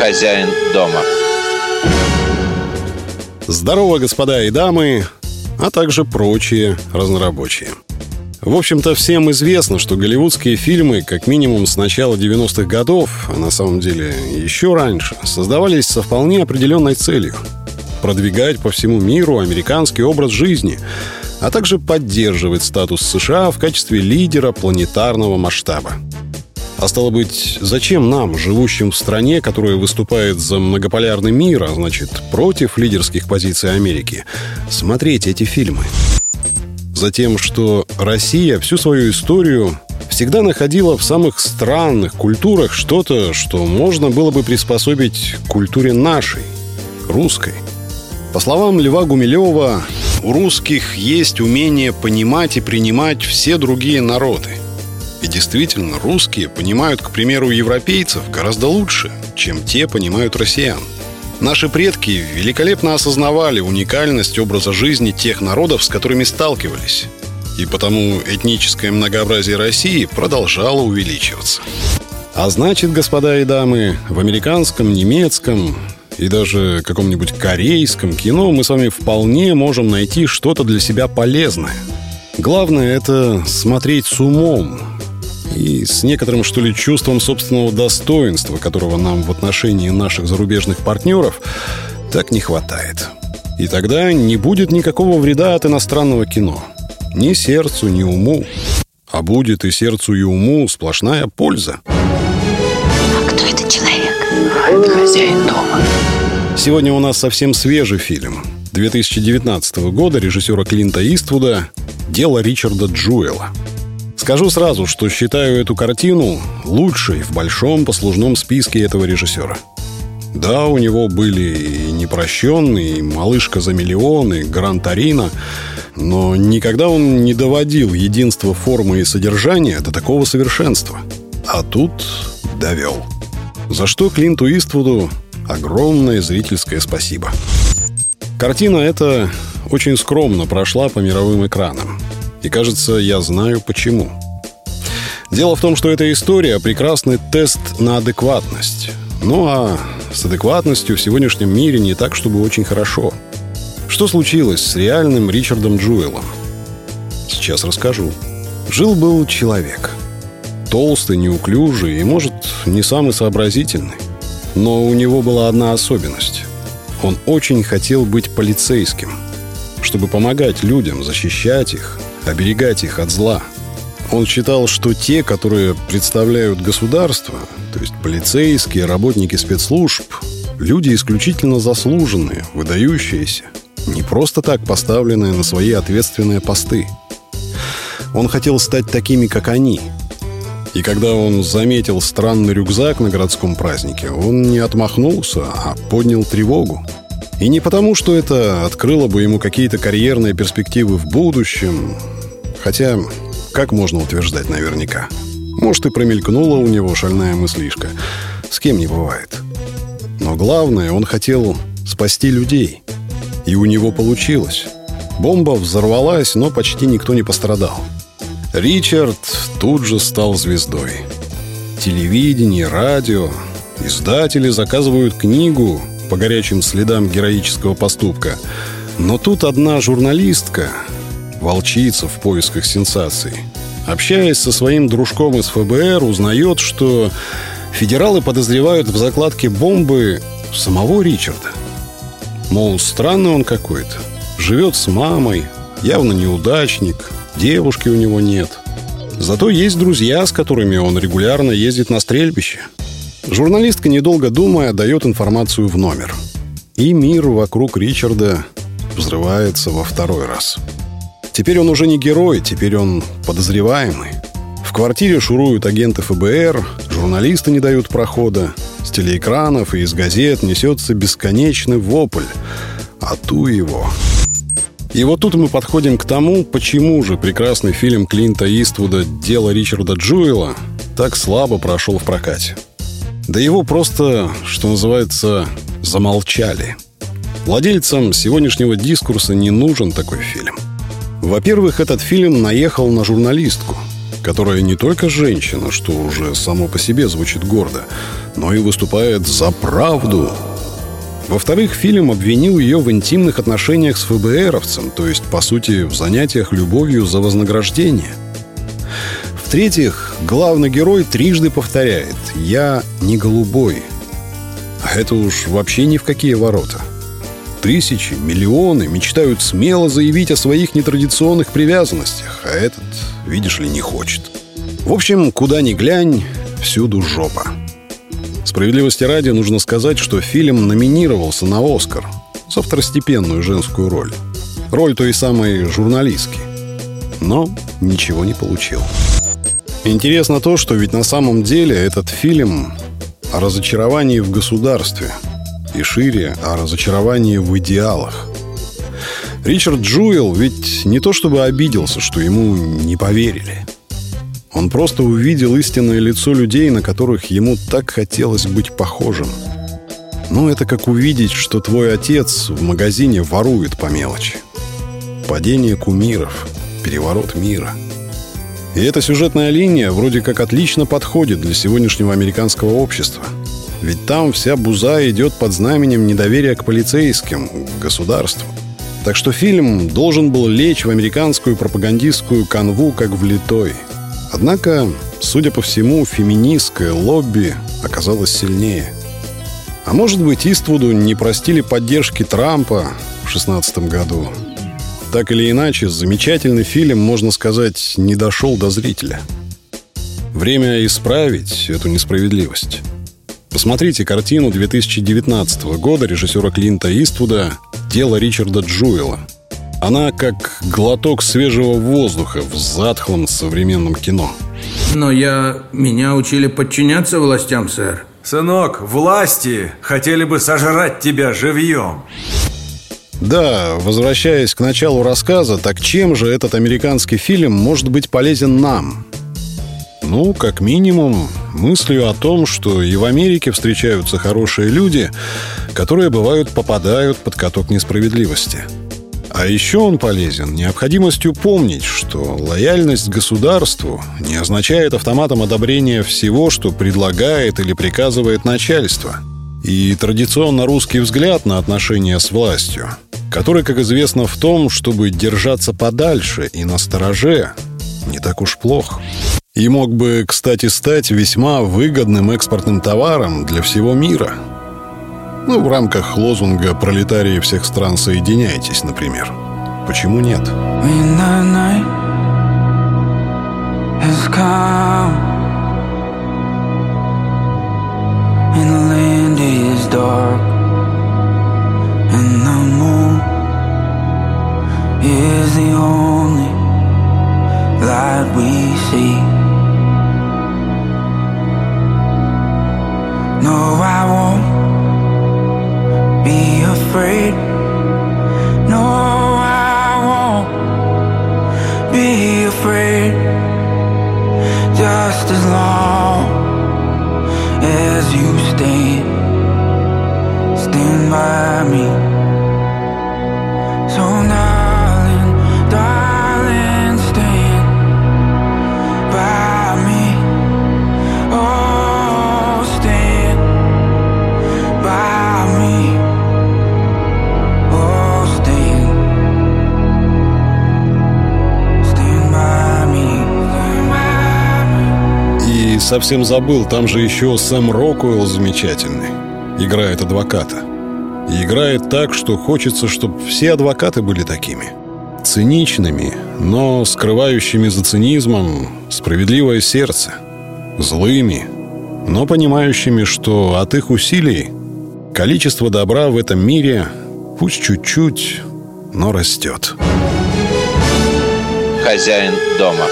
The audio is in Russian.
хозяин дома. Здорово, господа и дамы, а также прочие разнорабочие. В общем-то, всем известно, что голливудские фильмы, как минимум с начала 90-х годов, а на самом деле еще раньше, создавались со вполне определенной целью – продвигать по всему миру американский образ жизни, а также поддерживать статус США в качестве лидера планетарного масштаба. А стало быть, зачем нам, живущим в стране, которая выступает за многополярный мир, а значит, против лидерских позиций Америки, смотреть эти фильмы? Затем, что Россия всю свою историю всегда находила в самых странных культурах что-то, что можно было бы приспособить к культуре нашей, русской. По словам Льва Гумилева, у русских есть умение понимать и принимать все другие народы. И действительно, русские понимают, к примеру, европейцев гораздо лучше, чем те понимают россиян. Наши предки великолепно осознавали уникальность образа жизни тех народов, с которыми сталкивались. И потому этническое многообразие России продолжало увеличиваться. А значит, господа и дамы, в американском, немецком и даже каком-нибудь корейском кино мы с вами вполне можем найти что-то для себя полезное. Главное — это смотреть с умом, и с некоторым, что ли, чувством собственного достоинства, которого нам в отношении наших зарубежных партнеров так не хватает. И тогда не будет никакого вреда от иностранного кино. Ни сердцу, ни уму. А будет и сердцу, и уму сплошная польза. А кто этот человек? Это хозяин дома. Сегодня у нас совсем свежий фильм. 2019 года режиссера Клинта Иствуда «Дело Ричарда Джуэла». Скажу сразу, что считаю эту картину лучшей в большом послужном списке этого режиссера. Да, у него были и «Непрощенный», и «Малышка за миллион», и «Гран Торино», но никогда он не доводил единство формы и содержания до такого совершенства. А тут довел. За что Клинту Иствуду огромное зрительское спасибо. Картина эта очень скромно прошла по мировым экранам. И кажется, я знаю почему. Дело в том, что эта история – прекрасный тест на адекватность. Ну а с адекватностью в сегодняшнем мире не так, чтобы очень хорошо. Что случилось с реальным Ричардом Джуэлом? Сейчас расскажу. Жил-был человек. Толстый, неуклюжий и, может, не самый сообразительный. Но у него была одна особенность. Он очень хотел быть полицейским, чтобы помогать людям, защищать их, оберегать их от зла. Он считал, что те, которые представляют государство, то есть полицейские, работники спецслужб, люди исключительно заслуженные, выдающиеся, не просто так поставленные на свои ответственные посты. Он хотел стать такими, как они. И когда он заметил странный рюкзак на городском празднике, он не отмахнулся, а поднял тревогу. И не потому, что это открыло бы ему какие-то карьерные перспективы в будущем, хотя как можно утверждать наверняка? Может, и промелькнула у него шальная мыслишка. С кем не бывает. Но главное, он хотел спасти людей. И у него получилось. Бомба взорвалась, но почти никто не пострадал. Ричард тут же стал звездой. Телевидение, радио, издатели заказывают книгу, по горячим следам героического поступка. Но тут одна журналистка, волчица в поисках сенсаций, общаясь со своим дружком из ФБР, узнает, что федералы подозревают в закладке бомбы самого Ричарда. Мол, странный он какой-то. Живет с мамой, явно неудачник, девушки у него нет. Зато есть друзья, с которыми он регулярно ездит на стрельбище – Журналистка, недолго думая, дает информацию в номер. И мир вокруг Ричарда взрывается во второй раз. Теперь он уже не герой, теперь он подозреваемый. В квартире шуруют агенты ФБР, журналисты не дают прохода. С телеэкранов и из газет несется бесконечный вопль. А ту его. И вот тут мы подходим к тому, почему же прекрасный фильм Клинта Иствуда «Дело Ричарда Джуэла» так слабо прошел в прокате. Да его просто, что называется, замолчали. Владельцам сегодняшнего дискурса не нужен такой фильм. Во-первых, этот фильм наехал на журналистку, которая не только женщина, что уже само по себе звучит гордо, но и выступает за правду. Во-вторых, фильм обвинил ее в интимных отношениях с ФБРовцем, то есть, по сути, в занятиях любовью за вознаграждение. В-третьих, главный герой трижды повторяет «Я не голубой». А это уж вообще ни в какие ворота. Тысячи, миллионы мечтают смело заявить о своих нетрадиционных привязанностях, а этот, видишь ли, не хочет. В общем, куда ни глянь, всюду жопа. Справедливости ради нужно сказать, что фильм номинировался на «Оскар» за второстепенную женскую роль. Роль той самой журналистки. Но ничего не получил. Интересно то, что ведь на самом деле этот фильм о разочаровании в государстве – и шире о разочаровании в идеалах. Ричард Джуэл ведь не то чтобы обиделся, что ему не поверили. Он просто увидел истинное лицо людей, на которых ему так хотелось быть похожим. Ну, это как увидеть, что твой отец в магазине ворует по мелочи. Падение кумиров, переворот мира. И эта сюжетная линия вроде как отлично подходит для сегодняшнего американского общества – ведь там вся буза идет под знаменем недоверия к полицейским, к государству. Так что фильм должен был лечь в американскую пропагандистскую канву как влитой. Однако, судя по всему, феминистское лобби оказалось сильнее. А может быть, Иствуду не простили поддержки Трампа в 16 году. Так или иначе, замечательный фильм, можно сказать, не дошел до зрителя. Время исправить эту несправедливость. Посмотрите картину 2019 года режиссера Клинта Иствуда «Дело Ричарда Джуэла». Она как глоток свежего воздуха в затхлом современном кино. Но я... Меня учили подчиняться властям, сэр. Сынок, власти хотели бы сожрать тебя живьем. Да, возвращаясь к началу рассказа, так чем же этот американский фильм может быть полезен нам, ну, как минимум, мыслью о том, что и в Америке встречаются хорошие люди, которые, бывают, попадают под каток несправедливости. А еще он полезен необходимостью помнить, что лояльность государству не означает автоматом одобрения всего, что предлагает или приказывает начальство. И традиционно русский взгляд на отношения с властью, который, как известно, в том, чтобы держаться подальше и на стороже, не так уж плох. И мог бы, кстати, стать весьма выгодным экспортным товаром для всего мира. Ну, в рамках лозунга «Пролетарии всех стран, соединяйтесь», например. Почему нет? is light we see. No, I won't be afraid. Совсем забыл, там же еще Сэм Рокуэлл замечательный. Играет адвоката. И играет так, что хочется, чтобы все адвокаты были такими. Циничными, но скрывающими за цинизмом справедливое сердце. Злыми, но понимающими, что от их усилий количество добра в этом мире пусть чуть-чуть, но растет. Хозяин дома.